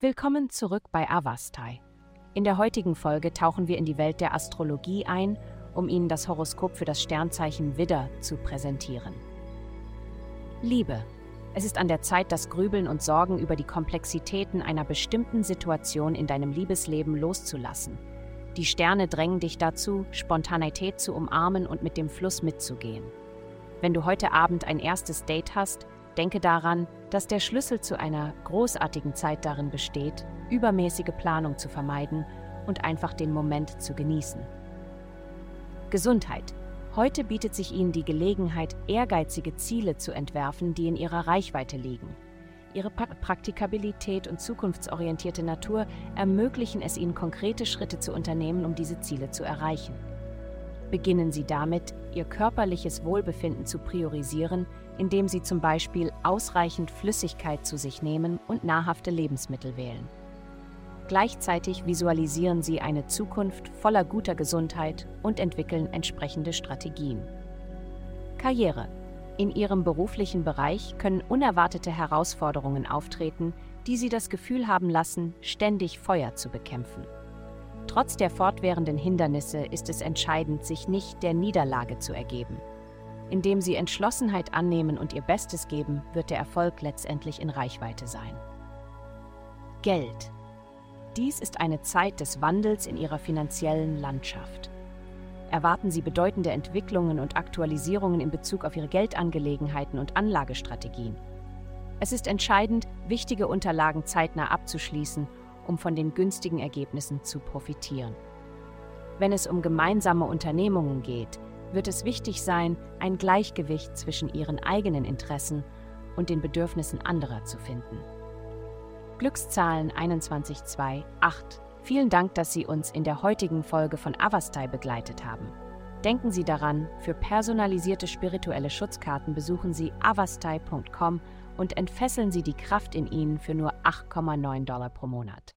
Willkommen zurück bei Avastai. In der heutigen Folge tauchen wir in die Welt der Astrologie ein, um Ihnen das Horoskop für das Sternzeichen Widder zu präsentieren. Liebe. Es ist an der Zeit, das Grübeln und Sorgen über die Komplexitäten einer bestimmten Situation in deinem Liebesleben loszulassen. Die Sterne drängen dich dazu, Spontanität zu umarmen und mit dem Fluss mitzugehen. Wenn du heute Abend ein erstes Date hast, denke daran, dass der Schlüssel zu einer großartigen Zeit darin besteht, übermäßige Planung zu vermeiden und einfach den Moment zu genießen. Gesundheit. Heute bietet sich Ihnen die Gelegenheit, ehrgeizige Ziele zu entwerfen, die in Ihrer Reichweite liegen. Ihre Praktikabilität und zukunftsorientierte Natur ermöglichen es Ihnen, konkrete Schritte zu unternehmen, um diese Ziele zu erreichen. Beginnen Sie damit, Ihr körperliches Wohlbefinden zu priorisieren, indem Sie zum Beispiel ausreichend Flüssigkeit zu sich nehmen und nahrhafte Lebensmittel wählen. Gleichzeitig visualisieren Sie eine Zukunft voller guter Gesundheit und entwickeln entsprechende Strategien. Karriere. In Ihrem beruflichen Bereich können unerwartete Herausforderungen auftreten, die Sie das Gefühl haben lassen, ständig Feuer zu bekämpfen. Trotz der fortwährenden Hindernisse ist es entscheidend, sich nicht der Niederlage zu ergeben. Indem Sie Entschlossenheit annehmen und Ihr Bestes geben, wird der Erfolg letztendlich in Reichweite sein. Geld. Dies ist eine Zeit des Wandels in Ihrer finanziellen Landschaft. Erwarten Sie bedeutende Entwicklungen und Aktualisierungen in Bezug auf Ihre Geldangelegenheiten und Anlagestrategien. Es ist entscheidend, wichtige Unterlagen zeitnah abzuschließen um von den günstigen Ergebnissen zu profitieren. Wenn es um gemeinsame Unternehmungen geht, wird es wichtig sein, ein Gleichgewicht zwischen ihren eigenen Interessen und den Bedürfnissen anderer zu finden. Glückszahlen 21228. Vielen Dank, dass Sie uns in der heutigen Folge von Avastai begleitet haben. Denken Sie daran, für personalisierte spirituelle Schutzkarten besuchen Sie avastai.com und entfesseln Sie die Kraft in ihnen für nur 8,9 Dollar pro Monat.